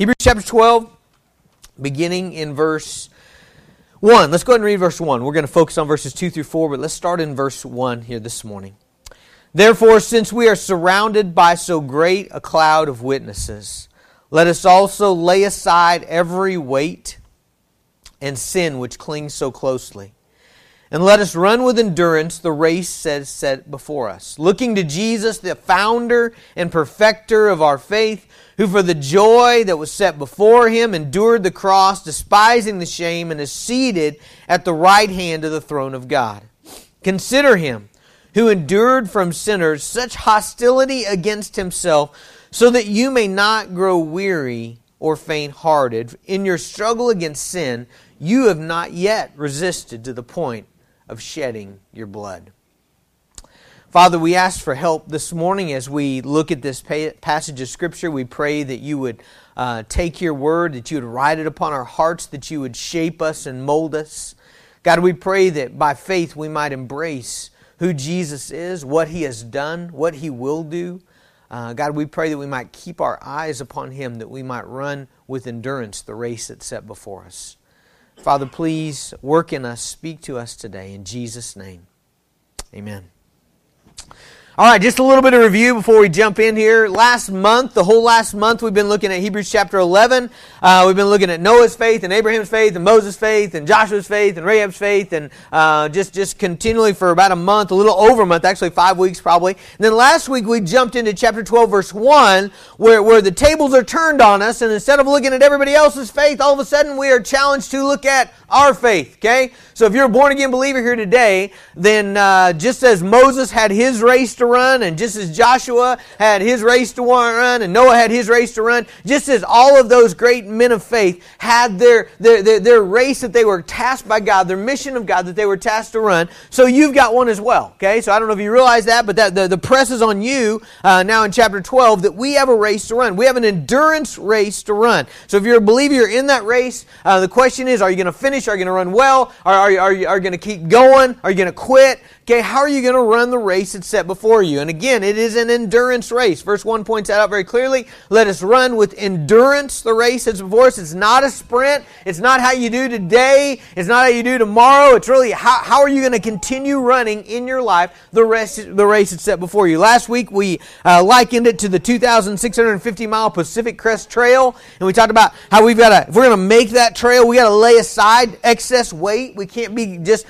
Hebrews chapter 12, beginning in verse 1. Let's go ahead and read verse 1. We're going to focus on verses 2 through 4, but let's start in verse 1 here this morning. Therefore, since we are surrounded by so great a cloud of witnesses, let us also lay aside every weight and sin which clings so closely. And let us run with endurance the race set before us, looking to Jesus, the founder and perfecter of our faith who for the joy that was set before him endured the cross, despising the shame, and is seated at the right hand of the throne of God. Consider him who endured from sinners such hostility against himself, so that you may not grow weary or faint hearted. In your struggle against sin, you have not yet resisted to the point of shedding your blood. Father, we ask for help this morning as we look at this passage of Scripture. We pray that you would uh, take your word, that you would write it upon our hearts, that you would shape us and mold us. God, we pray that by faith we might embrace who Jesus is, what he has done, what he will do. Uh, God, we pray that we might keep our eyes upon him, that we might run with endurance the race that's set before us. Father, please work in us, speak to us today. In Jesus' name, amen. All right, just a little bit of review before we jump in here. Last month, the whole last month, we've been looking at Hebrews chapter 11. Uh, we've been looking at Noah's faith and Abraham's faith and Moses' faith and Joshua's faith and Rahab's faith and uh, just, just continually for about a month, a little over a month, actually five weeks probably. And then last week, we jumped into chapter 12, verse 1, where, where the tables are turned on us, and instead of looking at everybody else's faith, all of a sudden we are challenged to look at our faith, okay? So if you're a born again believer here today, then uh, just as Moses had his race to run, and just as Joshua had his race to run, and Noah had his race to run, just as all of those great men of faith had their, their, their, their race that they were tasked by God, their mission of God that they were tasked to run, so you've got one as well, okay? So I don't know if you realize that, but that the, the press is on you uh, now in chapter 12 that we have a race to run. We have an endurance race to run. So if you're a believer, you're in that race. Uh, the question is, are you going to finish? Are you going to run well? Are, are, are you, are you going to keep going? Are you going to quit? Okay, how are you going to run the race that's set before you? And again, it is an endurance race. Verse 1 points that out very clearly. Let us run with endurance the race that's before us. It's not a sprint. It's not how you do today. It's not how you do tomorrow. It's really how, how are you going to continue running in your life the, rest, the race that's set before you. Last week, we uh, likened it to the 2,650 mile Pacific Crest Trail. And we talked about how we've got to, if we're going to make that trail, we got to lay aside excess weight. We can't be just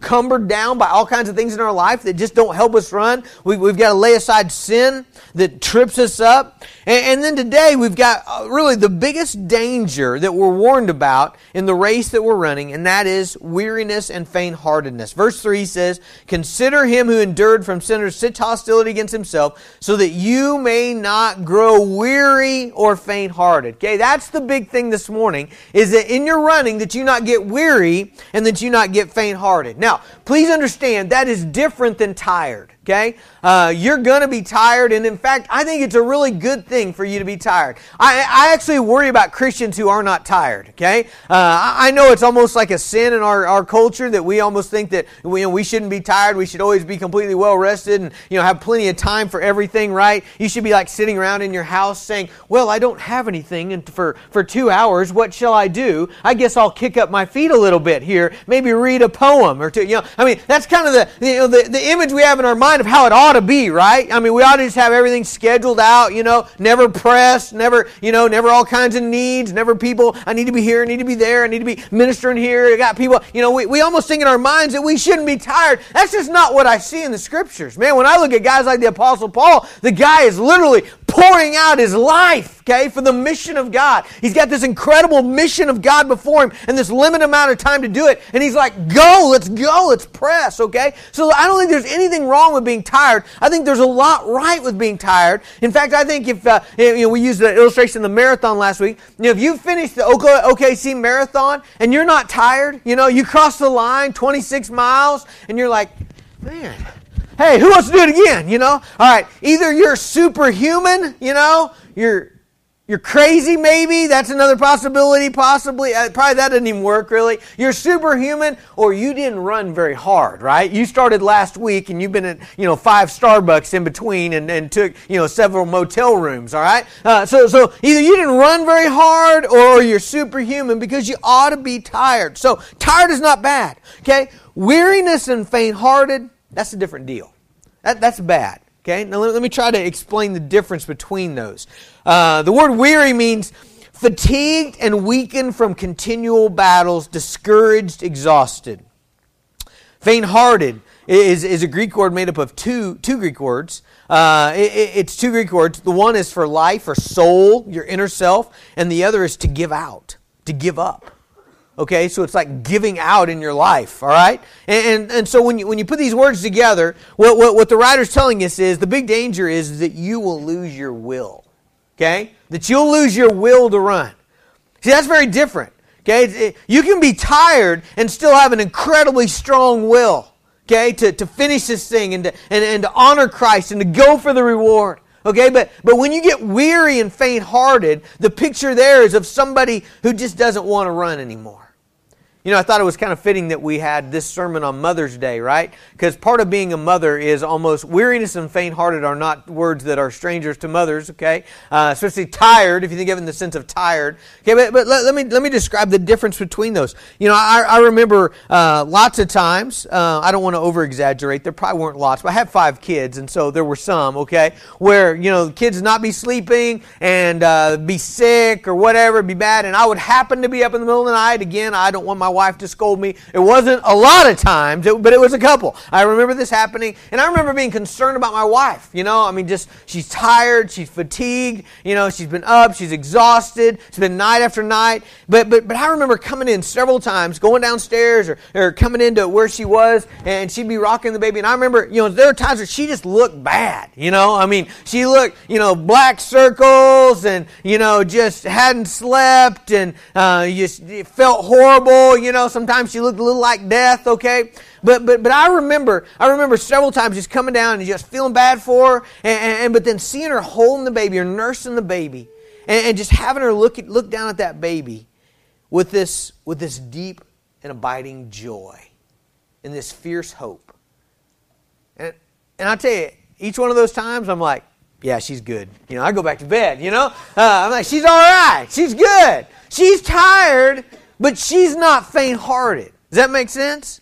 cumbered down by all kinds kinds of things in our life that just don't help us run. We, have got to lay aside sin that trips us up. And, and then today we've got uh, really the biggest danger that we're warned about in the race that we're running, and that is weariness and faint-heartedness. Verse 3 says, Consider him who endured from sinners such hostility against himself, so that you may not grow weary or faint-hearted. Okay, that's the big thing this morning, is that in your running that you not get weary and that you not get faint-hearted. Now, please understand that is different than tired. Okay? Uh, you're going to be tired, and in fact, I think it's a really good thing for you to be tired. I, I actually worry about Christians who are not tired. Okay? Uh, I know it's almost like a sin in our, our culture that we almost think that we, you know, we shouldn't be tired. We should always be completely well rested and you know have plenty of time for everything. Right? You should be like sitting around in your house saying, "Well, I don't have anything for for two hours. What shall I do? I guess I'll kick up my feet a little bit here. Maybe read a poem or two. You know, I mean, that's kind of the you know the, the image we have in our mind of how it ought to be, right? I mean, we ought to just have everything scheduled out, you know, never pressed, never, you know, never all kinds of needs, never people, I need to be here, I need to be there, I need to be ministering here, I got people, you know, we, we almost think in our minds that we shouldn't be tired. That's just not what I see in the scriptures. Man, when I look at guys like the Apostle Paul, the guy is literally pouring out his life, okay, for the mission of God. He's got this incredible mission of God before him and this limited amount of time to do it. And he's like, go, let's go, let's press, okay? So I don't think there's anything wrong with being tired. I think there's a lot right with being tired. In fact, I think if, uh, you know, we used the illustration of the marathon last week, you know, if you finish the OKC marathon and you're not tired, you know, you cross the line 26 miles and you're like, man, Hey, who wants to do it again? You know? All right. Either you're superhuman, you know, you're you're crazy, maybe. That's another possibility, possibly. Uh, probably that didn't even work, really. You're superhuman, or you didn't run very hard, right? You started last week and you've been at, you know, five Starbucks in between and, and took, you know, several motel rooms, all right? Uh, so, so either you didn't run very hard or you're superhuman because you ought to be tired. So, tired is not bad, okay? Weariness and faint hearted, that's a different deal. That, that's bad. Okay, now let, let me try to explain the difference between those. Uh, the word weary means fatigued and weakened from continual battles, discouraged, exhausted. Faint hearted is, is a Greek word made up of two, two Greek words. Uh, it, it's two Greek words. The one is for life or soul, your inner self, and the other is to give out, to give up. Okay, so it's like giving out in your life, all right? And, and, and, so when you, when you put these words together, what, what, what the writer's telling us is the big danger is that you will lose your will, okay? That you'll lose your will to run. See, that's very different, okay? It, you can be tired and still have an incredibly strong will, okay, to, to finish this thing and to, and, and to honor Christ and to go for the reward. Okay, but, but when you get weary and faint hearted, the picture there is of somebody who just doesn't want to run anymore. You know, I thought it was kind of fitting that we had this sermon on Mother's Day, right? Because part of being a mother is almost weariness and faint hearted are not words that are strangers to mothers, okay? Uh, especially tired, if you think of it in the sense of tired. Okay, but, but let, let, me, let me describe the difference between those. You know, I, I remember uh, lots of times, uh, I don't want to over exaggerate, there probably weren't lots, but I have five kids, and so there were some, okay, where, you know, kids not be sleeping and uh, be sick or whatever, be bad, and I would happen to be up in the middle of the night. Again, I don't want my wife to scold me. It wasn't a lot of times, but it was a couple. I remember this happening, and I remember being concerned about my wife. You know, I mean, just she's tired, she's fatigued. You know, she's been up, she's exhausted. It's been night after night. But but but I remember coming in several times, going downstairs or, or coming into where she was, and she'd be rocking the baby. And I remember, you know, there were times where she just looked bad. You know, I mean, she looked, you know, black circles, and you know, just hadn't slept, and uh, just felt horrible. You know, sometimes she looked a little like death, okay? But but but I remember I remember several times just coming down and just feeling bad for her, and, and, and but then seeing her holding the baby or nursing the baby, and, and just having her look at, look down at that baby with this with this deep and abiding joy, and this fierce hope. And and I tell you, each one of those times, I'm like, yeah, she's good. You know, I go back to bed. You know, uh, I'm like, she's all right. She's good. She's tired, but she's not faint hearted. Does that make sense?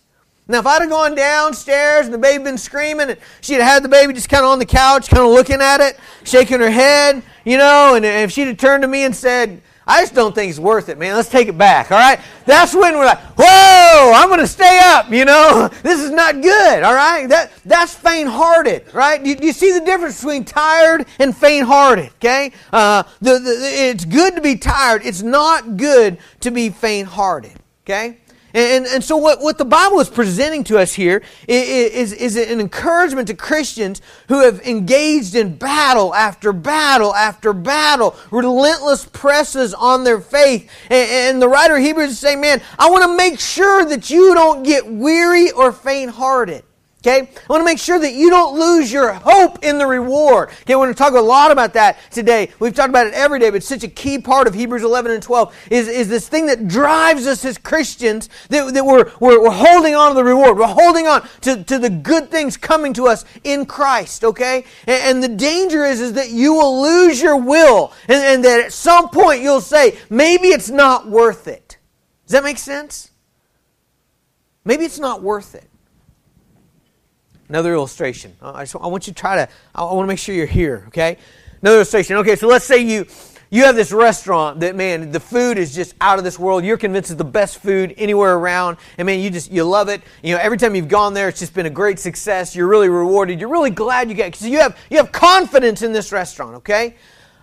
Now, if I'd have gone downstairs and the baby been screaming, and she'd have had the baby just kind of on the couch, kind of looking at it, shaking her head, you know, and if she'd have turned to me and said, I just don't think it's worth it, man. Let's take it back, all right? That's when we're like, whoa, I'm going to stay up, you know? This is not good, all right? That, that's faint hearted, right? You, you, see the difference between tired and faint hearted, okay? Uh, the, the, it's good to be tired, it's not good to be faint hearted, okay? And, and so, what, what the Bible is presenting to us here is, is an encouragement to Christians who have engaged in battle after battle after battle, relentless presses on their faith. And, and the writer of Hebrews is saying, Man, I want to make sure that you don't get weary or faint hearted. Okay? I want to make sure that you don't lose your hope in the reward. Okay, we're going to talk a lot about that today. We've talked about it every day, but it's such a key part of Hebrews 11 and 12 is, is this thing that drives us as Christians that, that we're, we're, we're holding on to the reward. We're holding on to, to the good things coming to us in Christ, okay? And, and the danger is, is that you will lose your will and, and that at some point you'll say, maybe it's not worth it. Does that make sense? Maybe it's not worth it. Another illustration. Uh, I, just, I want you to try to, I want to make sure you're here, okay? Another illustration. Okay, so let's say you, you have this restaurant that, man, the food is just out of this world. You're convinced it's the best food anywhere around. And, man, you just, you love it. You know, every time you've gone there, it's just been a great success. You're really rewarded. You're really glad you get, because you have, you have confidence in this restaurant, okay?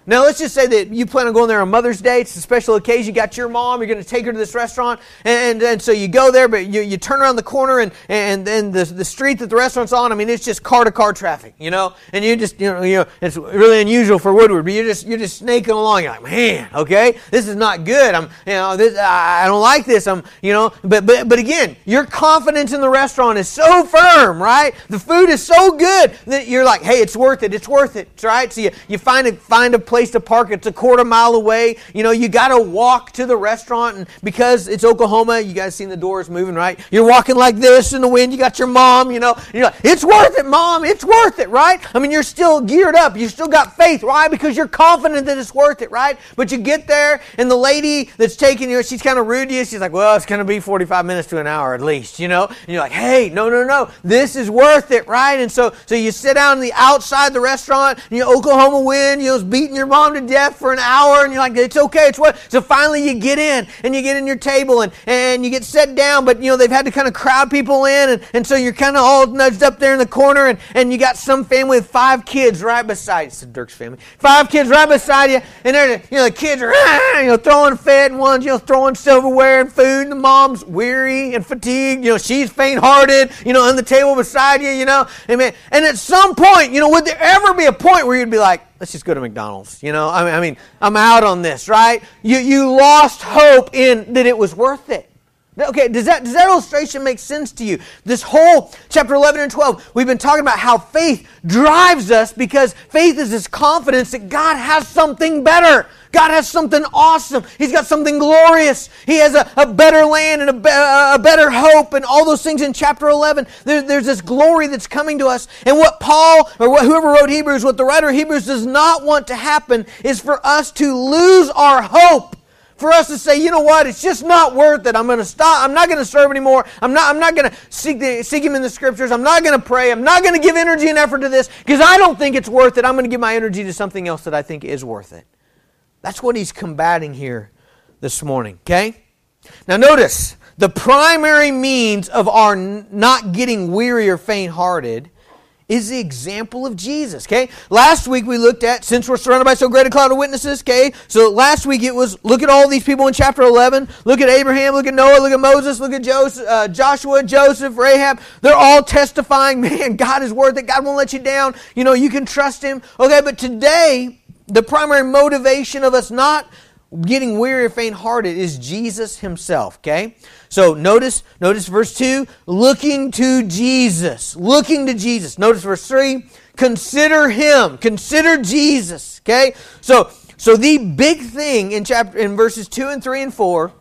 Now, let's just say that you plan on going there on Mother's Day. It's a special occasion. You got your mom. You're going to take her to this restaurant. And, and, and so you go there, but you, you turn around the corner, and, and then the, the street that the restaurant's on, I mean, it's just car to car traffic, you know? And you just, you know, you know, it's really unusual for Woodward, but you're just, you're just snaking along. You're like, man, okay, this is not good. I'm, you know, this, I don't like this. I'm, you know, but, but, but again, your confidence in the restaurant is so firm, right? The food is so good that you're like, hey, it's worth it. It's worth it, right? So you, you find a, find a place place to park. It's a quarter mile away. You know, you got to walk to the restaurant. And because it's Oklahoma, you guys seen the doors moving, right? You're walking like this in the wind. You got your mom, you know. You're like, it's worth it, mom. It's worth it, right? I mean, you're still geared up. You still got faith. Why? Because you're confident that it's worth it, right? But you get there, and the lady that's taking you, she's kind of rude to you. She's like, well, it's going to be 45 minutes to an hour at least, you know? And you're like, hey, no, no, no. This is worth it, right? And so, so you sit down on the outside the restaurant, and you Oklahoma wind, you know, beating your mom to death for an hour, and you're like, it's okay, it's what. So finally you get in, and you get in your table, and, and you get set down, but, you know, they've had to kind of crowd people in, and, and so you're kind of all nudged up there in the corner, and, and you got some family with five kids right beside you. It's Dirk's family. Five kids right beside you, and they're, you know, the kids are, you know, throwing fed, and one's, you know, throwing silverware and food, and the mom's weary and fatigued, you know, she's faint hearted, you know, on the table beside you, you know, amen. And at some point, you know, would there ever be a point where you'd be like, let's just go to McDonald's, you know? I mean, I mean I'm out on this, right? You, you lost hope in that it was worth it. Okay, does that, does that illustration make sense to you? This whole chapter 11 and 12, we've been talking about how faith drives us because faith is this confidence that God has something better. God has something awesome. He's got something glorious. He has a, a better land and a, a better hope and all those things in chapter 11. There, there's this glory that's coming to us. And what Paul, or what, whoever wrote Hebrews, what the writer of Hebrews does not want to happen is for us to lose our hope for us to say, you know what, it's just not worth it. I'm going to stop. I'm not going to serve anymore. I'm not, I'm not going to seek, the, seek Him in the Scriptures. I'm not going to pray. I'm not going to give energy and effort to this because I don't think it's worth it. I'm going to give my energy to something else that I think is worth it. That's what he's combating here this morning, okay? Now notice, the primary means of our not getting weary or faint hearted is the example of Jesus, okay? Last week we looked at, since we're surrounded by so great a cloud of witnesses, okay? So last week it was, look at all these people in chapter 11. Look at Abraham, look at Noah, look at Moses, look at Joseph, uh, Joshua, Joseph, Rahab. They're all testifying, man, God is worth it. God won't let you down. You know, you can trust Him. Okay, but today, the primary motivation of us not getting weary or faint hearted is Jesus himself, okay? So notice, notice verse 2, looking to Jesus. Looking to Jesus. Notice verse 3, consider him. Consider Jesus. Okay? So so the big thing in chapter in verses 2 and 3 and 4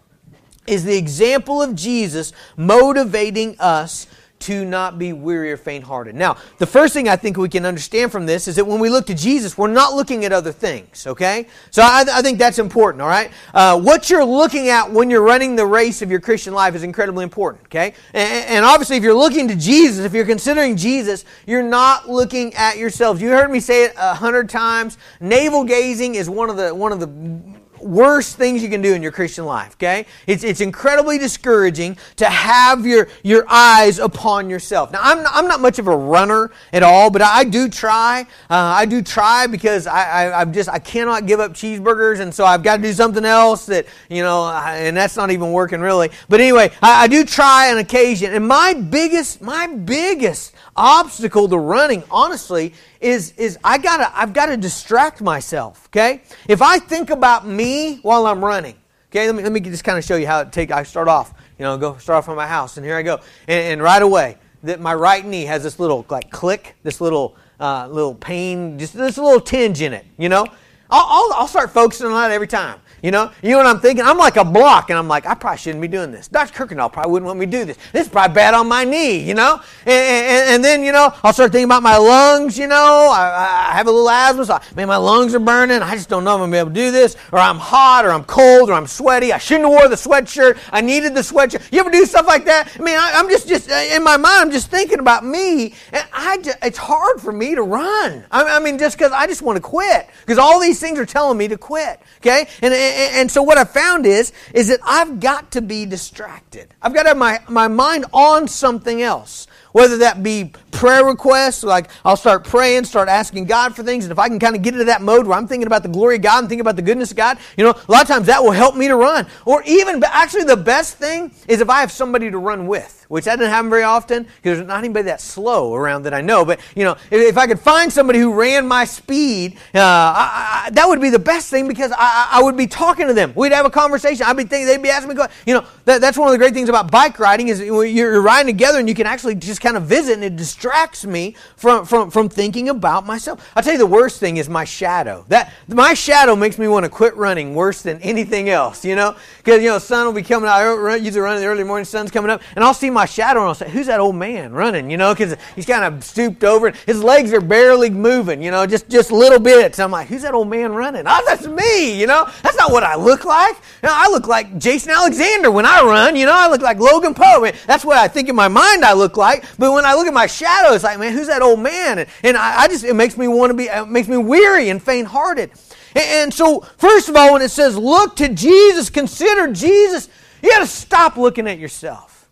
is the example of Jesus motivating us to not be weary or faint hearted. Now, the first thing I think we can understand from this is that when we look to Jesus, we're not looking at other things, okay? So I, I think that's important, all right? Uh, what you're looking at when you're running the race of your Christian life is incredibly important, okay? And, and obviously, if you're looking to Jesus, if you're considering Jesus, you're not looking at yourselves. You heard me say it a hundred times. Navel gazing is one of the one of the worst things you can do in your Christian life, okay? It's, it's incredibly discouraging to have your, your eyes upon yourself. Now, I'm not, I'm not much of a runner at all, but I, I do try. Uh, I do try because I, I, I'm just, I cannot give up cheeseburgers, and so I've got to do something else that, you know, and that's not even working really. But anyway, I, I do try on occasion, and my biggest, my biggest obstacle to running, honestly, is, is I gotta, I've got to distract myself, okay? If I think about me while I'm running, okay, let me, let me just kind of show you how it take, I start off, you know, go start off from my house, and here I go. And, and right away, that my right knee has this little, like, click, this little, uh, little pain, just this little tinge in it, you know? I'll, I'll, I'll start focusing on that every time. You know, you know what I'm thinking? I'm like a block, and I'm like, I probably shouldn't be doing this. Dr. Kirkendall probably wouldn't want me to do this. This is probably bad on my knee, you know? And, and, and then, you know, I'll start thinking about my lungs, you know? I, I have a little asthma, so I, man, my lungs are burning. I just don't know if I'm going to be able to do this. Or I'm hot, or I'm cold, or I'm sweaty. I shouldn't have wore the sweatshirt. I needed the sweatshirt. You ever do stuff like that? I mean, I, am just, just, in my mind, I'm just thinking about me, and I just, it's hard for me to run. I, I mean, just because I just want to quit. Because all these things are telling me to quit, okay? And, and, and so what I found is, is that I've got to be distracted. I've got to have my, my mind on something else. Whether that be prayer requests, like I'll start praying, start asking God for things, and if I can kind of get into that mode where I'm thinking about the glory of God and thinking about the goodness of God, you know, a lot of times that will help me to run. Or even, actually, the best thing is if I have somebody to run with which that doesn't happen very often because there's not anybody that slow around that I know. But, you know, if, if I could find somebody who ran my speed, uh, I, I, that would be the best thing because I, I, would be talking to them. We'd have a conversation. I'd be thinking, they'd be asking me, you know, that, that's one of the great things about bike riding is you're riding together and you can actually just kind of visit and it distracts me from, from, from thinking about myself. I'll tell you the worst thing is my shadow. That My shadow makes me want to quit running worse than anything else, you know? Because, you know, sun will be coming out. I usually run in the early morning, sun's coming up, and I'll see my shadow and I'll say, who's that old man running, you know? Because he's kind of stooped over. His legs are barely moving, you know, just, just little bits. I'm like, who's that old man running? Oh, that's me, you know? That's not what I look like. You know, I look like Jason Alexander when I run, you know? I look like Logan Poe. That's what I think in my mind I look like. But when I look at my shadow, it's like, man, who's that old man? And, I, I just, it makes me want to be, it makes me weary and faint hearted. And, and so, first of all, when it says look to Jesus, consider Jesus, you got to stop looking at yourself.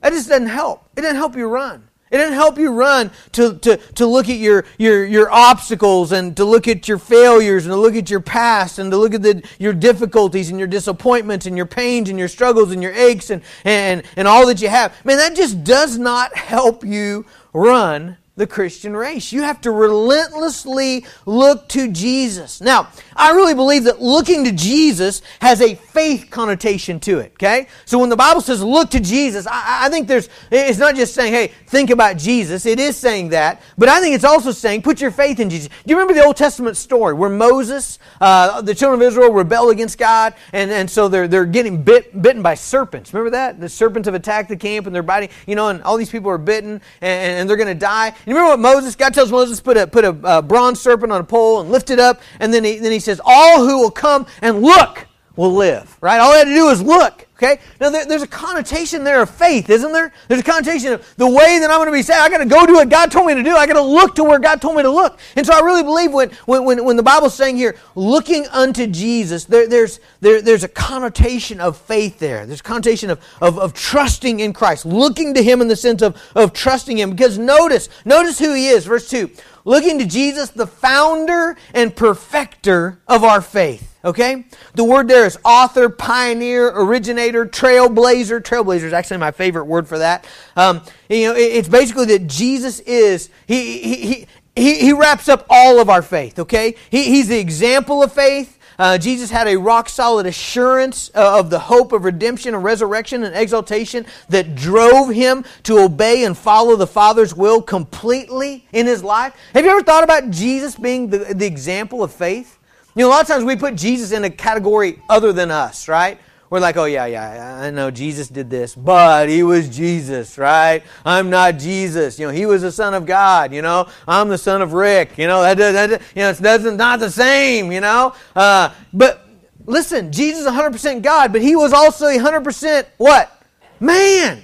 That just doesn't help. It doesn't help you run. It doesn't help you run to, to, to look at your, your, your obstacles and to look at your failures and to look at your past and to look at the, your difficulties and your disappointments and your pains and your struggles and your aches and, and, and all that you have. Man, that just does not help you run the Christian race. You have to relentlessly look to Jesus. Now, I really believe that looking to Jesus has a faith connotation to it, okay? So when the Bible says look to Jesus, I, I think there's, it's not just saying, hey, think about Jesus. It is saying that, but I think it's also saying put your faith in Jesus. Do you remember the Old Testament story where Moses, uh, the children of Israel rebel against God, and, and so they're, they're getting bit, bitten by serpents. Remember that? The serpents have attacked the camp and they're biting, you know, and all these people are bitten and, and they're going to die. You remember what Moses, God tells Moses, put a, put a uh, bronze serpent on a pole and lift it up, and then he, then he says, all who will come and look will live, right? All they had to do is look. Okay? Now, there, there's a connotation there of faith, isn't there? There's a connotation of the way that I'm going to be saved. I got to go do what God told me to do. I got to look to where God told me to look. And so I really believe when, when, when, when the Bible's saying here, looking unto Jesus, there, there's, there, there's a connotation of faith there. There's a connotation of, of, of trusting in Christ, looking to Him in the sense of, of trusting Him. Because notice, notice who He is. Verse 2 looking to Jesus, the founder and perfecter of our faith. Okay? The word there is author, pioneer, originator, trailblazer. Trailblazer is actually my favorite word for that. Um, you know, it's basically that Jesus is, he, he, he, he, wraps up all of our faith, okay? He, he's the example of faith. Uh, Jesus had a rock solid assurance uh, of the hope of redemption and resurrection and exaltation that drove him to obey and follow the Father's will completely in his life. Have you ever thought about Jesus being the, the example of faith? You know, a lot of times we put Jesus in a category other than us, right? We're like, oh, yeah, yeah, I know Jesus did this, but he was Jesus, right? I'm not Jesus. You know, he was the Son of God, you know? I'm the son of Rick, you know? That, that, that you know, it's not the same, you know? Uh, but listen, Jesus is 100% God, but he was also 100% what? Man.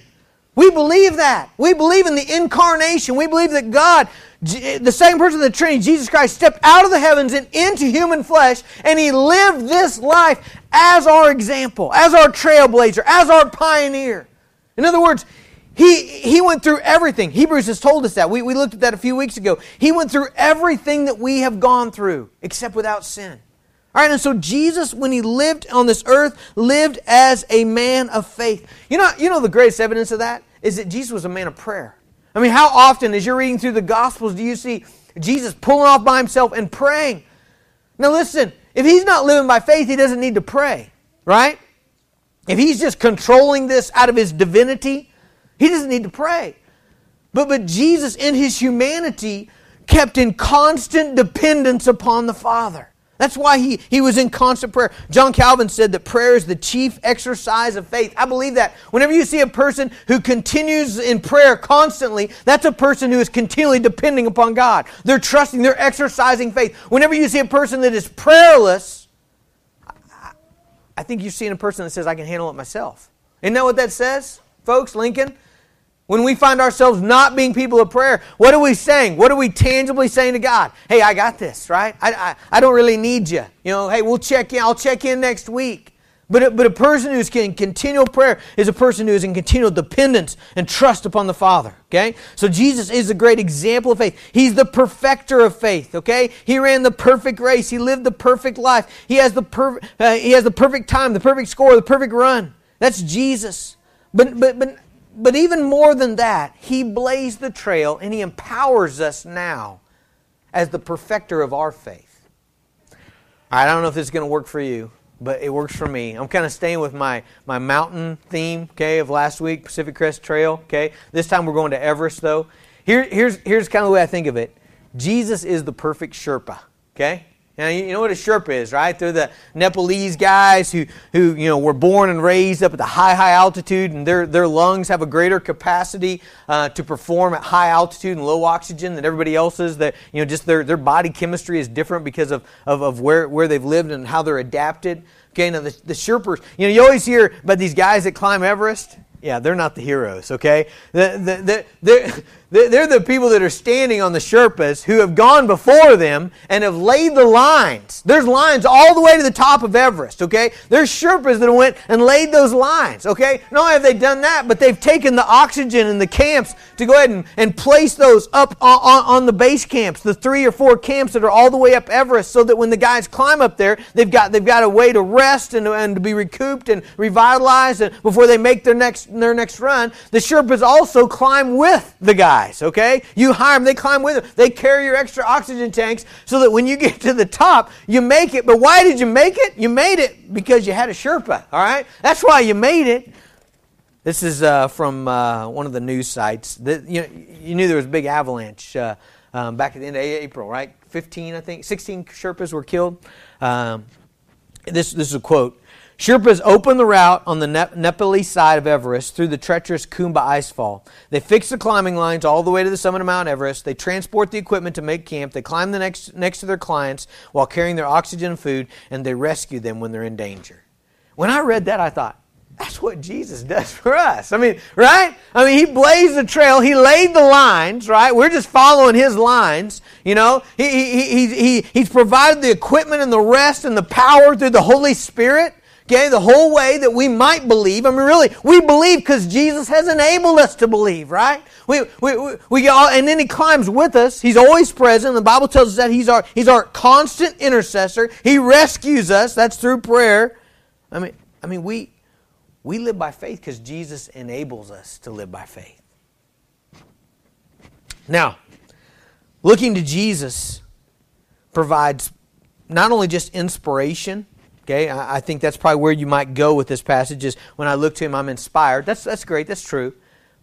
We believe that. We believe in the incarnation. We believe that God the same person of the Trinity, Jesus Christ, stepped out of the heavens and into human flesh, and he lived this life as our example, as our trailblazer, as our pioneer. In other words, he, he went through everything. Hebrews has told us that. We, we looked at that a few weeks ago. He went through everything that we have gone through, except without sin. All right, and so Jesus, when he lived on this earth, lived as a man of faith. You know, you know the greatest evidence of that is that Jesus was a man of prayer. I mean, how often, as you're reading through the Gospels, do you see Jesus pulling off by himself and praying? Now, listen, if he's not living by faith, he doesn't need to pray, right? If he's just controlling this out of his divinity, he doesn't need to pray. But, but Jesus, in his humanity, kept in constant dependence upon the Father. That's why he, he was in constant prayer. John Calvin said that prayer is the chief exercise of faith. I believe that. Whenever you see a person who continues in prayer constantly, that's a person who is continually depending upon God. They're trusting, they're exercising faith. Whenever you see a person that is prayerless, I, I think you're seeing a person that says, I can handle it myself. Isn't that what that says, folks? Lincoln? When we find ourselves not being people of prayer, what are we saying? What are we tangibly saying to God? Hey, I got this, right? I, I, I don't really need you. You know, hey, we'll check in. I'll check in next week. But a, but a person who's in continual prayer is a person who is in continual dependence and trust upon the Father. Okay? So Jesus is a great example of faith. He's the perfecter of faith. Okay? He ran the perfect race. He lived the perfect life. He has the, per, uh, he has the perfect time, the perfect score, the perfect run. That's Jesus. But, but, but but even more than that, He blazed the trail and He empowers us now as the perfecter of our faith. I don't know if this is going to work for you, but it works for me. I'm kind of staying with my, my mountain theme, okay, of last week, Pacific Crest Trail, okay. This time we're going to Everest, though. Here, here's, here's kind of the way I think of it Jesus is the perfect Sherpa, okay? Now, you know what a Sherpa is, right? They're the Nepalese guys who, who you know, were born and raised up at the high, high altitude, and their, their lungs have a greater capacity uh, to perform at high altitude and low oxygen than everybody else's. That, you know, just their, their body chemistry is different because of, of, of where, where they've lived and how they're adapted. Okay, now the, the Sherpas, you know, you always hear about these guys that climb Everest. Yeah, they're not the heroes, okay? The, the, the, they're, they're the people that are standing on the Sherpas who have gone before them and have laid the lines. There's lines all the way to the top of Everest, okay? There's Sherpas that went and laid those lines, okay? Not only have they done that, but they've taken the oxygen and the camps to go ahead and, and place those up on, on, on the base camps, the three or four camps that are all the way up Everest, so that when the guys climb up there, they've got, they've got a way to rest and, and to be recouped and revitalized and before they make their next their next run, the Sherpas also climb with the guys, okay? You hire them, they climb with them. They carry your extra oxygen tanks so that when you get to the top, you make it. But why did you make it? You made it because you had a Sherpa, all right? That's why you made it. This is uh, from uh, one of the news sites. That, you, know, you knew there was a big avalanche uh, um, back at the end of April, right? 15, I think, 16 Sherpas were killed. Um, this, this is a quote. Sherpas opened the route on the Nepalese side of Everest through the treacherous Khumbu icefall. They fix the climbing lines all the way to the summit of Mount Everest. They transport the equipment to make camp. They climb the next, next to their clients while carrying their oxygen and food, and they rescue them when they're in danger. When I read that, I thought, that's what Jesus does for us. I mean, right? I mean, He blazed the trail. He laid the lines, right? We're just following His lines. You know, he, he, he, he, He's provided the equipment and the rest and the power through the Holy Spirit. Okay, the whole way that we might believe. I mean, really, we believe because Jesus has enabled us to believe, right? We, we, we, we all, and then He climbs with us. He's always present. The Bible tells us that He's our, He's our constant intercessor. He rescues us. That's through prayer. I mean, I mean, we, we live by faith because Jesus enables us to live by faith. Now, looking to Jesus provides not only just inspiration, Okay, I, think that's probably where you might go with this passage. Is when I look to him, I'm inspired. That's that's great. That's true,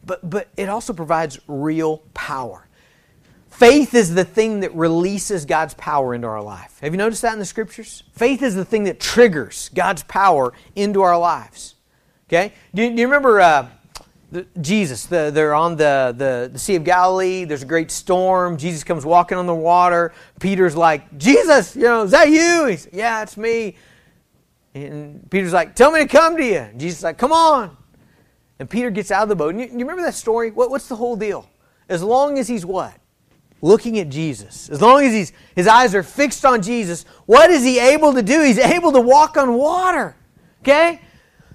but but it also provides real power. Faith is the thing that releases God's power into our life. Have you noticed that in the scriptures? Faith is the thing that triggers God's power into our lives. Okay, do you, do you remember? Uh, the, Jesus, the, they're on the, the, the Sea of Galilee. There's a great storm. Jesus comes walking on the water. Peter's like, Jesus, you know, is that you? He's, yeah, it's me. And Peter's like, Tell me to come to you. And Jesus is like, Come on. And Peter gets out of the boat. And you, you remember that story? What, what's the whole deal? As long as he's what? Looking at Jesus. As long as he's, his eyes are fixed on Jesus, what is he able to do? He's able to walk on water. Okay?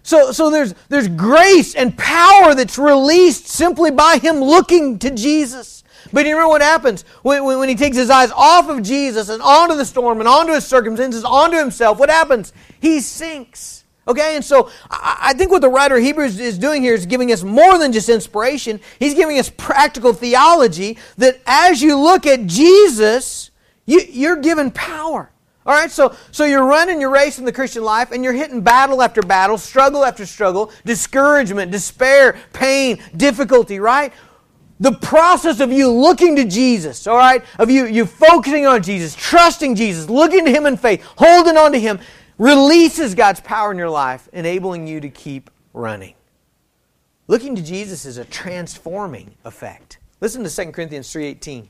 So, so there's, there's grace and power that's released simply by him looking to Jesus. But you remember what happens when, when, when, he takes his eyes off of Jesus and onto the storm and onto his circumstances, onto himself? What happens? He sinks. Okay, and so I, think what the writer of Hebrews is doing here is giving us more than just inspiration. He's giving us practical theology that as you look at Jesus, you, you're given power. All right, so, so you're running your race in the Christian life and you're hitting battle after battle, struggle after struggle, discouragement, despair, pain, difficulty, right? The process of you looking to Jesus, all right, of you, you focusing on Jesus, trusting Jesus, looking to Him in faith, holding on to Him, releases God's power in your life, enabling you to keep running. Looking to Jesus is a transforming effect. Listen to 2 Corinthians 3.18.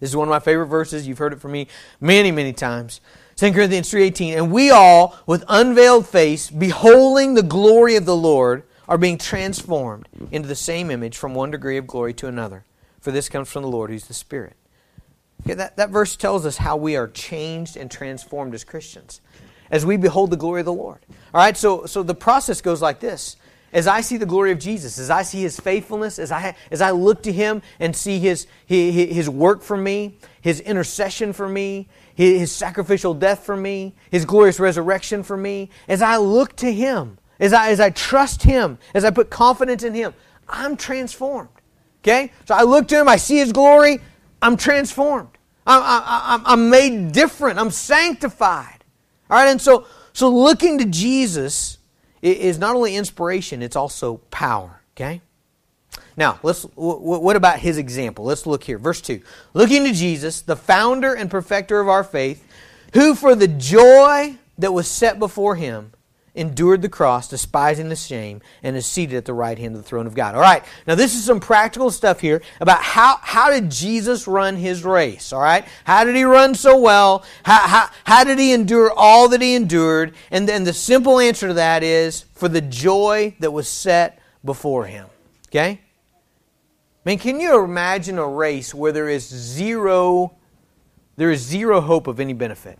This is one of my favorite verses. You've heard it from me many, many times. 2 Corinthians 3.18, And we all, with unveiled face, beholding the glory of the Lord, are being transformed into the same image from one degree of glory to another. For this comes from the Lord, who's the Spirit. Okay, that, that verse tells us how we are changed and transformed as Christians as we behold the glory of the Lord. All right, so, so the process goes like this. As I see the glory of Jesus, as I see His faithfulness, as I, as I look to Him and see His, his, his work for me, His intercession for me, his, his sacrificial death for me, His glorious resurrection for me, as I look to Him, as I, as I trust Him, as I put confidence in Him, I'm transformed. Okay? So I look to Him, I see His glory, I'm transformed. I'm, I'm, I'm made different, I'm sanctified. All right, and so, So looking to Jesus is not only inspiration, it's also power. Okay? Now, let's what about his example? Let's look here. Verse 2. Looking to Jesus, the founder and perfecter of our faith, who for the joy that was set before him endured the cross, despising the shame, and is seated at the right hand of the throne of God. All right, now this is some practical stuff here about how, how did Jesus run his race, all right? How did he run so well? How, how, how did he endure all that he endured? And then the simple answer to that is for the joy that was set before him, okay? I mean, can you imagine a race where there is zero, there is zero hope of any benefit?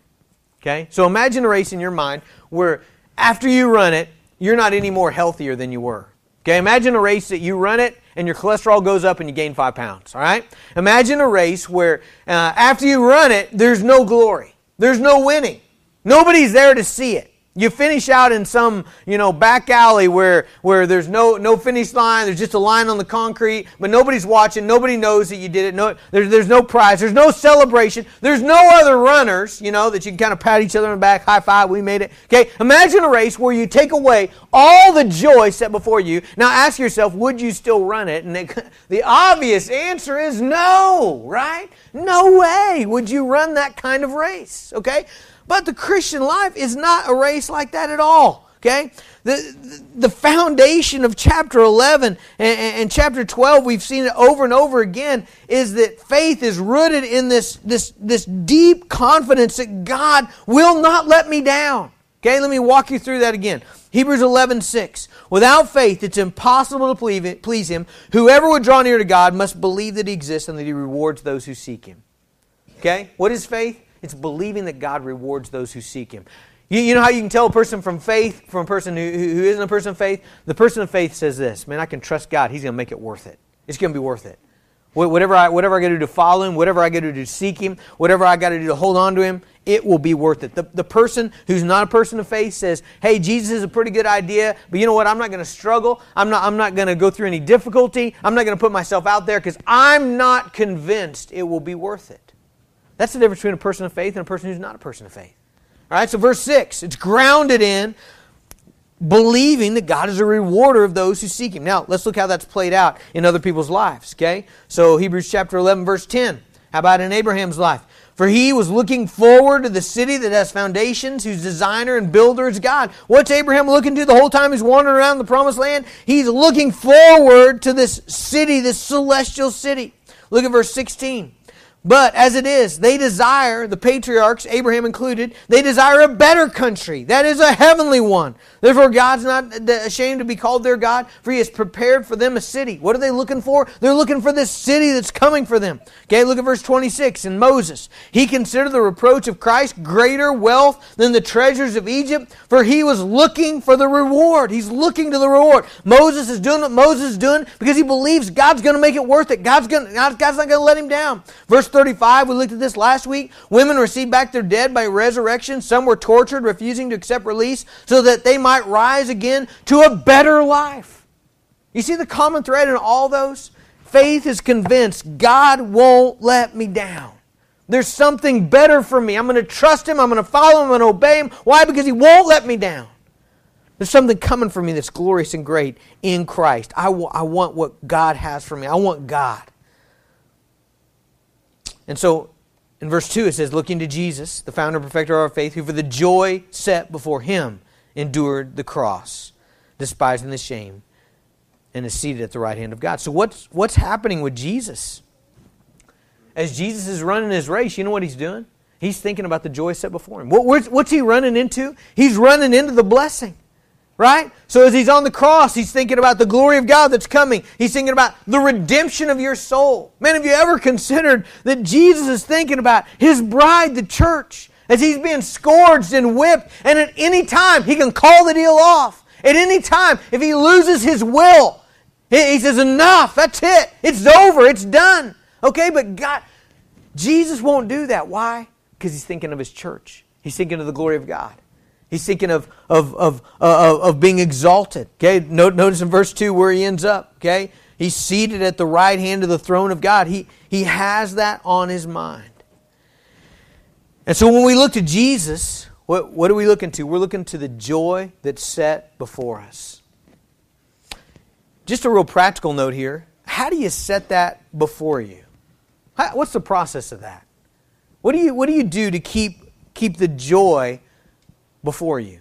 Okay? So imagine a race in your mind where after you run it, you're not any more healthier than you were. Okay, imagine a race that you run it and your cholesterol goes up and you gain five pounds. All right? Imagine a race where uh, after you run it, there's no glory, there's no winning. Nobody's there to see it. You finish out in some, you know, back alley where, where there's no, no finish line, there's just a line on the concrete, but nobody's watching, nobody knows that you did it, no, there's, there's no prize, there's no celebration, there's no other runners, you know, that you can kind of pat each other on the back, high five, we made it. Okay, imagine a race where you take away all the joy set before you. Now ask yourself, would you still run it? And it, the obvious answer is no, right? No way would you run that kind of race, okay? But the Christian life is not a race like that at all. Okay? The, the foundation of chapter 11 and, and, chapter 12, we've seen it over and over again, is that faith is rooted in this, this, this deep confidence that God will not let me down. Okay, let me walk you through that again. Hebrews 11, 6. Without faith, it's impossible to please Him. Whoever would draw near to God must believe that He exists and that He rewards those who seek Him. Okay, what is faith? It's believing that God rewards those who seek Him. You, you know how you can tell a person from faith from a person who, who isn't a person of faith? The person of faith says this Man, I can trust God. He's going to make it worth it. It's going to be worth it. Whatever I, whatever I got to do to follow Him, whatever I got to do to seek Him, whatever I got to do to hold on to Him, it will be worth it. The, the person who's not a person of faith says, Hey, Jesus is a pretty good idea, but you know what? I'm not going to struggle. I'm not, I'm not going to go through any difficulty. I'm not going to put myself out there because I'm not convinced it will be worth it. That's the difference between a person of faith and a person who's not a person of faith. All right, so verse 6, it's grounded in believing that God is a rewarder of those who seek Him. Now, let's look how that's played out in other people's lives, okay? So, Hebrews chapter 11, verse 10. How about in Abraham's life? For he was looking forward to the city that has foundations, whose designer and builder is God. What's Abraham looking to the whole time he's wandering around the promised land? He's looking forward to this city, this celestial city. Look at verse 16. But as it is, they desire, the patriarchs, Abraham included, they desire a better country. That is a heavenly one. Therefore, God's not ashamed to be called their God, for he has prepared for them a city. What are they looking for? They're looking for this city that's coming for them. Okay, look at verse 26 in Moses. He considered the reproach of Christ greater wealth than the treasures of Egypt, for he was looking for the reward. He's looking to the reward. Moses is doing what Moses is doing because he believes God's going to make it worth it. God's, going, God's not going to let him down. Verse 35, we looked at this last week. Women received back their dead by resurrection. Some were tortured, refusing to accept release, so that they might rise again to a better life. You see the common thread in all those? Faith is convinced God won't let me down. There's something better for me. I'm going to trust Him. I'm going to follow Him. To obey Him. Why? Because He won't let me down. There's something coming for me that's glorious and great in Christ. I, w- I want what God has for me. I want God. And so in verse 2 it says, Looking to Jesus, the founder and perfecter of our faith, who for the joy set before him endured the cross, despising the shame, and is seated at the right hand of God. So what's, what's happening with Jesus? As Jesus is running his race, you know what he's doing? He's thinking about the joy set before him. What, what's he running into? He's running into the blessing. Right? So as he's on the cross, he's thinking about the glory of God that's coming. He's thinking about the redemption of your soul. Man, have you ever considered that Jesus is thinking about his bride, the church, as he's being scourged and whipped, and at any time he can call the deal off. At any time, if he loses his will, he says, Enough, that's it. It's over, it's done. Okay, but God, Jesus won't do that. Why? Because he's thinking of his church, he's thinking of the glory of God. He's thinking of, of, of, uh, of being exalted. Okay, notice in verse 2 where he ends up. Okay, he's seated at the right hand of the throne of God. He, he has that on his mind. And so when we look to Jesus, What, what are we looking to? We're looking to the joy that's set before us. Just a real practical note here. How do you set that before you? How, what's the process of that? What do you, what do, you do to keep, keep the joy before you?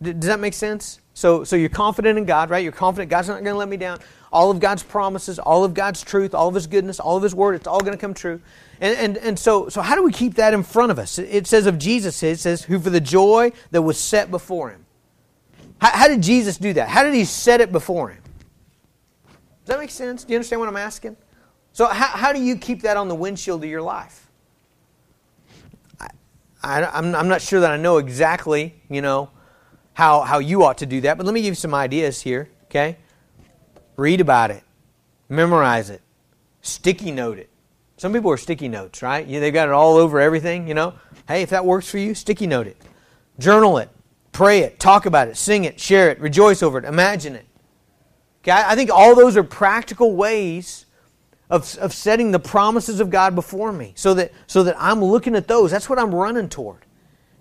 D- does that make sense? So, so you're confident in God, right? You're confident God's not going to let me down. All of God's promises, all of God's truth, all of His goodness, all of His word, it's all going to come true. And, and, and so, so how do we keep that in front of us? It says of Jesus, it says, who for the joy that was set before Him. How, how did Jesus do that? How did He set it before Him? Does that make sense? Do you understand what I'm asking? So, how, how do you keep that on the windshield of your life? I, I'm, I'm not sure that I know exactly, you know, how, how you ought to do that, but let me give you some ideas here, okay? Read about it, memorize it, sticky note it. Some people are sticky notes, right? Yeah, They've got it all over everything, you know. Hey, if that works for you, sticky note it. Journal it, pray it, talk about it, sing it, share it, rejoice over it, imagine it. Okay, I think all those are practical ways of, of setting the promises of God before me so that, so that I'm looking at those. That's what I'm running toward.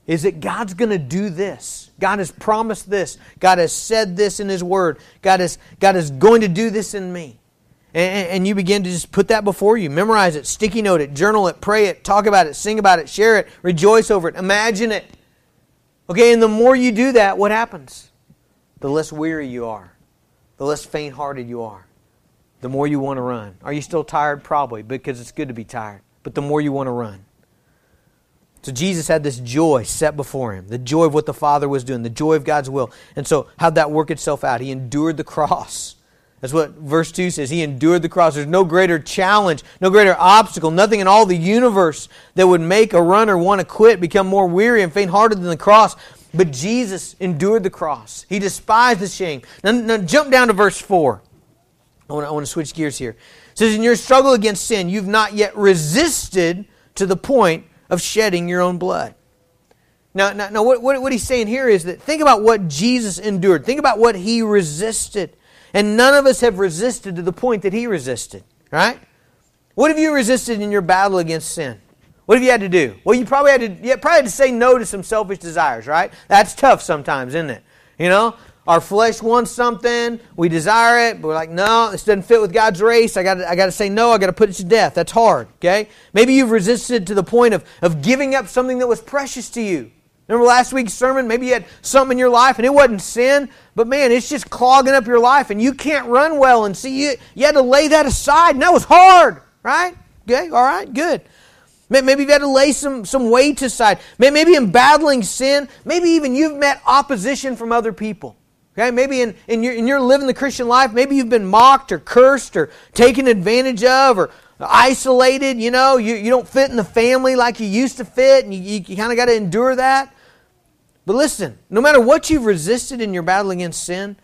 Is that God's going to do this. God has promised this. God has said this in His Word. God is, God is going to do this in me. And, and you begin to just put that before you. Memorize it, sticky note it, journal it, pray it, talk about it, sing about it, share it, rejoice over it, imagine it. Okay, and the more you do that, what happens? The less weary you are the less faint hearted you are. The more you want to run. Are you still tired? Probably, because it's good to be tired. But the more you want to run. So Jesus had this joy set before him, the joy of what the Father was doing, the joy of God's will. And so, how'd that work itself out? He endured the cross. That's what verse 2 says. He endured the cross. There's no greater challenge, no greater obstacle, nothing in all the universe that would make a runner want to quit, become more weary and faint hearted than the cross. But Jesus endured the cross. He despised the shame. Now, now jump down to verse 4. I want, to, I want to switch gears here. It says, In your struggle against sin, you've not yet resisted to the point of shedding your own blood. Now, now, now what, what, what he's saying here is that think about what Jesus endured. Think about what he resisted. And none of us have resisted to the point that he resisted, right? What have you resisted in your battle against sin? What have you had to do? Well, you probably had to, you probably had to say no to some selfish desires, right? That's tough sometimes, isn't it? You know, our flesh wants something, we desire it, but we're like, no, this doesn't fit with God's race. I got I got to say no. I got to put it to death. That's hard. Okay, maybe you've resisted to the point of of giving up something that was precious to you. Remember last week's sermon? Maybe you had something in your life and it wasn't sin, but man, it's just clogging up your life and you can't run well. And see, you, you had to lay that aside, and that was hard, right? Okay, all right, good. Maybe you've had to lay some, some weight aside. Maybe in battling sin, maybe even you've met opposition from other people. Okay, maybe in, in, your, in your living the Christian life, maybe you've been mocked or cursed or taken advantage of or isolated. You know, you, you don't fit in the family like you used to fit, and you, you, kind of got to endure that. But listen, no matter what you've resisted in your battle against sin,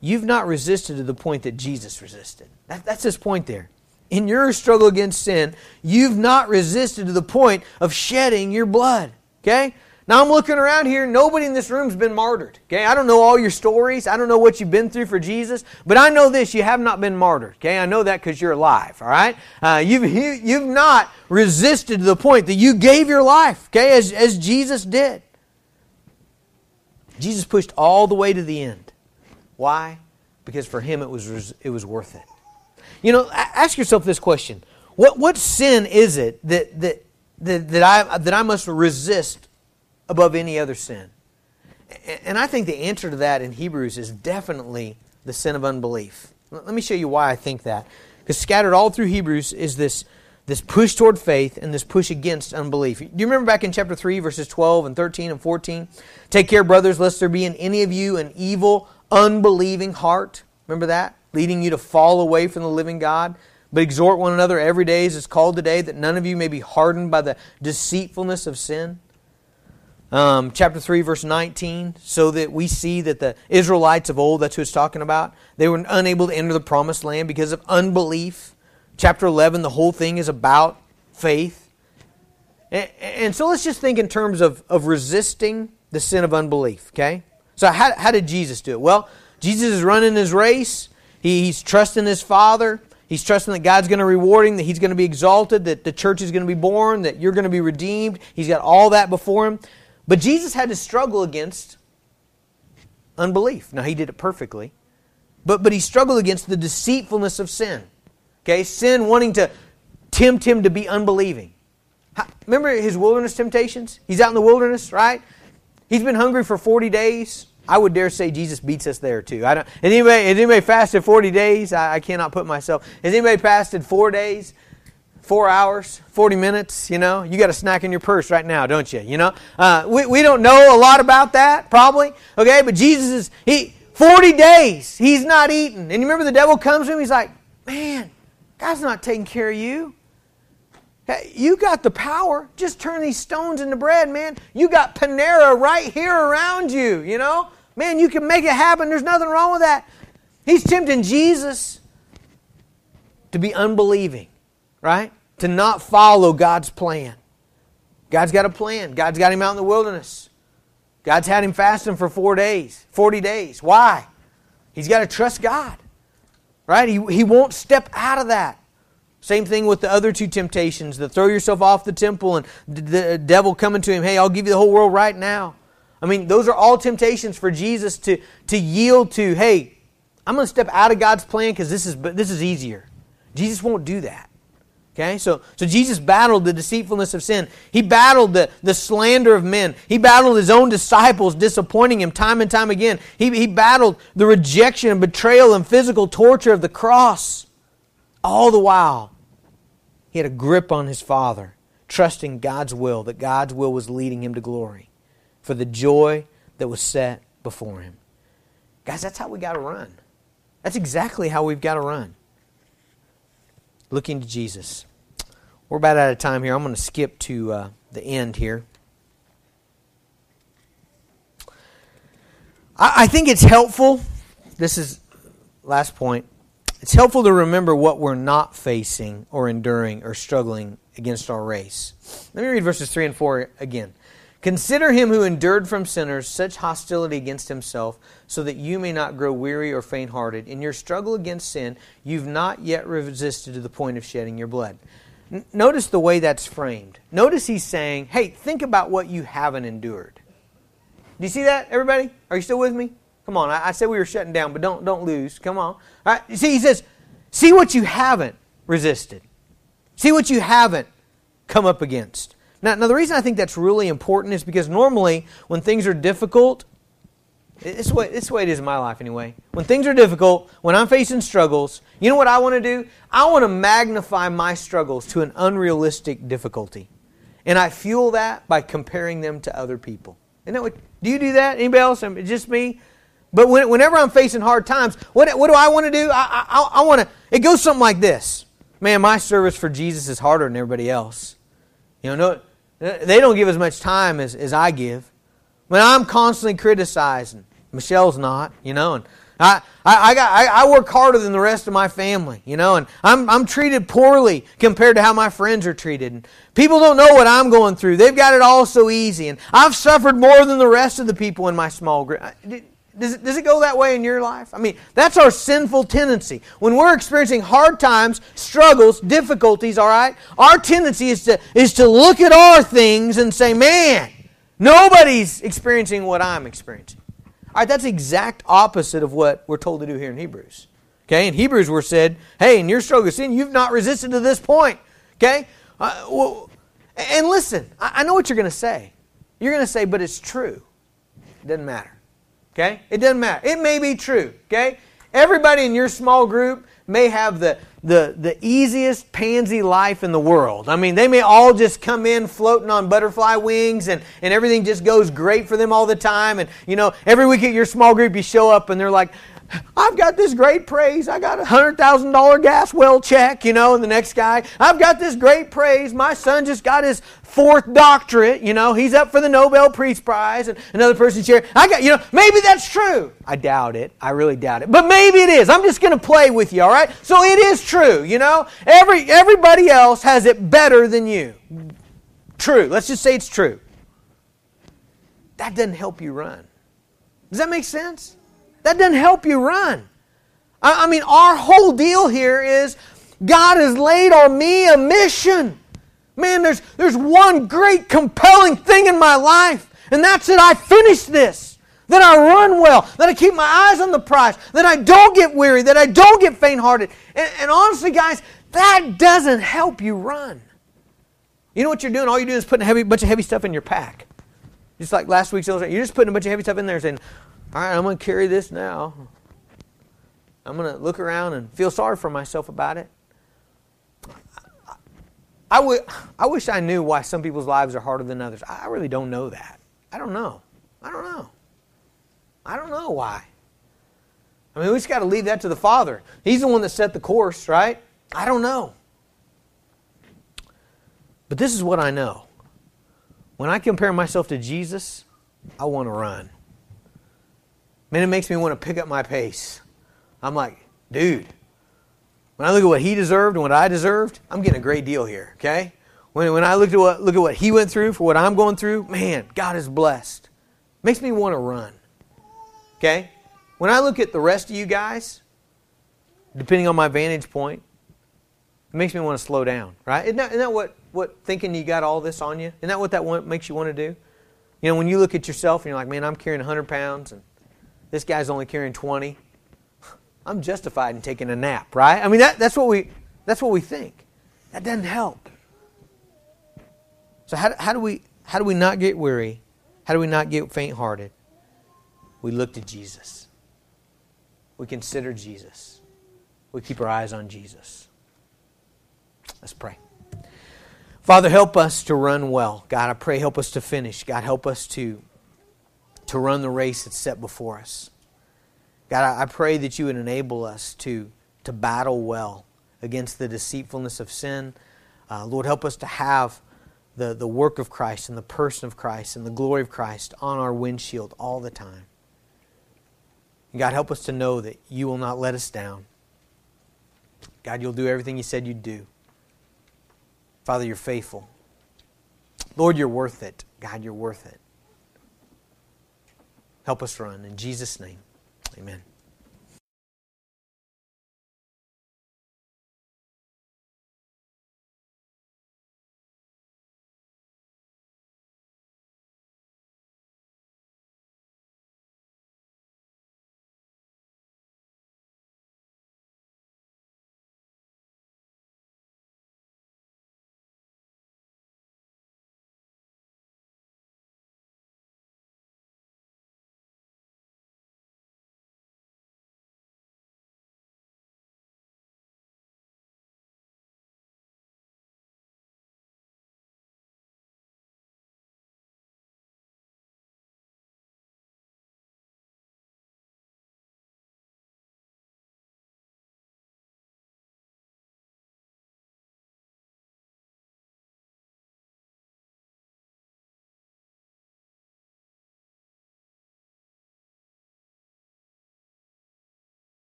you've not resisted to the point that Jesus resisted. That, that's his point there in your struggle against sin, you've not resisted to the point of shedding your blood. Okay? Now I'm looking around here, nobody in this room's been martyred. Okay? I don't know all your stories. I don't know what you've been through for Jesus, but I know this, you have not been martyred. Okay? I know that because you're alive, all right? Uh, you've, you, have you have not resisted to the point that you gave your life, okay, as, as Jesus did. Jesus pushed all the way to the end. Why? Because for him it was, it was worth it. You know, ask yourself this question. What, what sin is it that, that, that, that, I, that I must resist above any other sin? And I think the answer to that in Hebrews is definitely the sin of unbelief. Let me show you why I think that. Because scattered all through Hebrews is this, this push toward faith and this push against unbelief. Do you remember back in chapter 3, verses 12 and 13 and 14? Take care, brothers, lest there be in any of you an evil, unbelieving heart. Remember that? leading you to fall away from the living God. But exhort one another every day as it's called today, that none of you may be hardened by the deceitfulness of sin. Um, chapter 3, verse 19, so that we see that the Israelites of old, that's who it's talking about, they were unable to enter the promised land because of unbelief. Chapter 11, the whole thing is about faith. And, and so let's just think in terms of, of resisting the sin of unbelief, okay? So, how, how did Jesus do it? Well, Jesus is running his race. He's trusting his Father. He's trusting that God's going to reward him, that he's going to be exalted, that the church is going to be born, that you're going to be redeemed. He's got all that before him. But Jesus had to struggle against unbelief. Now, he did it perfectly, but, but he struggled against the deceitfulness of sin. Okay, sin wanting to tempt him to be unbelieving. Remember his wilderness temptations? He's out in the wilderness, right? He's been hungry for 40 days. I would dare say Jesus beats us there too. I don't, has, anybody, has anybody fasted 40 days? I, I cannot put myself. Has anybody fasted four days? Four hours, 40 minutes, you know, you got a snack in your purse right now, don't you? You know, uh, we, we don't know a lot about that, probably, okay, but Jesus is, he, 40 days, he's not eating. And you remember the devil comes to him, he's like, man, God's not taking care of you. Hey, you got the power. Just turn these stones into bread, man. You got Panera right here around you, you know? Man, you can make it happen. There's nothing wrong with that. He's tempting Jesus to be unbelieving right? To not follow God's plan. God's got a plan. God's got him out in the wilderness. God's had him fasting for four days, 40 days. Why? He's got to trust God, right? He, he won't step out of that. Same thing with the other two temptations the throw yourself off the temple and the devil coming to him, hey, I'll give you the whole world right now. I mean, those are all temptations for Jesus to, to yield to, hey, I'm going to step out of God's plan because this is, this is easier. Jesus won't do that. Okay, so, so Jesus battled the deceitfulness of sin. He battled the, the slander of men. He battled his own disciples, disappointing him time and time again. He, he battled the rejection and betrayal and physical torture of the cross. All the while, he had a grip on his Father, trusting God's will, that God's will was leading him to glory for the joy that was set before him. Guys, that's how we got to run. That's exactly how we've got to run looking to Jesus. We're about out of time here. I'm going to skip to uh, the end here. I, I think it's helpful. This is last point. It's helpful to remember what we're not facing or enduring or struggling against our race. Let me read verses 3 and 4 again. Consider him who endured from sinners such hostility against himself, so that you may not grow weary or faint hearted. In your struggle against sin, you've not yet resisted to the point of shedding your blood. N- notice the way that's framed. Notice he's saying, hey, think about what you haven't endured. Do you see that, everybody? Are you still with me? Come on, I, I said we were shutting down, but don't, don't lose. Come on. All right, see, he says, see what you haven't resisted. See what you haven't come up against. Now, now, the reason I think that's really important is because normally when things are difficult, it's the, way, it's the way it is in my life anyway. When things are difficult, when I'm facing struggles, you know what I want to do? I want to magnify my struggles to an unrealistic difficulty. And I fuel that by comparing them to other people. Isn't that what, do you do that? Anybody else? Um, just me? But when, whenever I'm facing hard times, what, what do I want to do? I, I, I want to, it goes something like this. Man, my service for Jesus is harder than everybody else. You know, no, they don't give as much time as, as I give. When I'm constantly criticizing, Michelle's not, you know, and I, I, I, got, I, I work harder than the rest of my family, you know, and I'm, I'm treated poorly compared to how my friends are treated. And people don't know what I'm going through. They've got it all so easy. And I've suffered more than the rest of the people in my small group. Does it, does it go that way in your life? I mean, that's our sinful tendency. When we're experiencing hard times, struggles, difficulties, all right, our tendency is to, is to look at our things and say, man, nobody's experiencing what I'm experiencing. All right, that's the exact opposite of what we're told to do here in Hebrews. Okay, in Hebrews we're said, hey, in your struggle with sin, you've not resisted to this point. Okay? Uh, well, and listen, I, I know what you're going to say. You're going to say, but it's true. It doesn't matter. Okay? It doesn't matter. It may be true. Okay? Everybody in your small group may have the, the, the easiest pansy life in the world. I mean, they may all just come in floating on butterfly wings and, and everything just goes great for them all the time. And, you know, every week at your small group, you show up and they're like, I've got this great praise. I got a hundred thousand dollar gas well check, you know, and the next guy, I've got this great praise. My son just got his fourth doctorate, you know, he's up for the Nobel Peace Prize, and another person's here. I got, you know, maybe that's true. I doubt it. I really doubt it. But maybe it is. I'm just going to play with you, all right? So it is true, you know. Every everybody else has it better than you. True. Let's just say it's true. That doesn't help you run. Does that make sense? That doesn't help you run. I, I mean, our whole deal here is God has laid on me a mission. Man, there's, there's one great compelling thing in my life, And that's it. I finish this. That I run well. That I keep my eyes on the prize. That I don't get weary. That I don't get faint hearted. And, and honestly, guys, that doesn't help you run. You know what you're doing? All you're doing is putting a heavy, bunch of heavy stuff in your pack. Just like last week's illustration. You're just putting a bunch of heavy stuff in there saying, all right, I'm going to carry this now. I'm going to look around and feel sorry for myself about it. I, wish I knew why some people's lives are harder than others. I really don't know that. I don't know. I don't know. I don't know why. I mean, we just got to leave that to the Father. He's the one that set the course, right? I don't know. But this is what I know. When I compare myself to Jesus, I want to run. Man, it makes me want to pick up my pace. I'm like, dude, when I look at what he deserved and what I deserved, I'm getting a great deal here, okay? When, when I look at, what, look at what he went through for what I'm going through, man, God is blessed. Makes me want to run, okay? When I look at the rest of you guys, depending on my vantage point, it makes me want to slow down, right? Isn't that, isn't that what, what thinking you got all this on you? Isn't that what that makes you want to do? You know, when you look at yourself and you're like, man, I'm carrying 100 pounds and this guy's only carrying 20. I'm justified in taking a nap, right? I mean, that, that's, what we, that's what we think. That doesn't help. So, how, how, do we, how do we not get weary? How do we not get faint hearted? We look to Jesus. We consider Jesus. We keep our eyes on Jesus. Let's pray. Father, help us to run well. God, I pray, help us to finish. God, help us to, to run the race that's set before us. God, I pray that you would enable us to, to battle well against the deceitfulness of sin. Uh, Lord, help us to have the, the work of Christ and the person of Christ and the glory of Christ on our windshield all the time. And God, help us to know that you will not let us down. God, you'll do everything you said you'd do. Father, you're faithful. Lord, you're worth it. God, you're worth it. Help us run. In Jesus' name. Amen.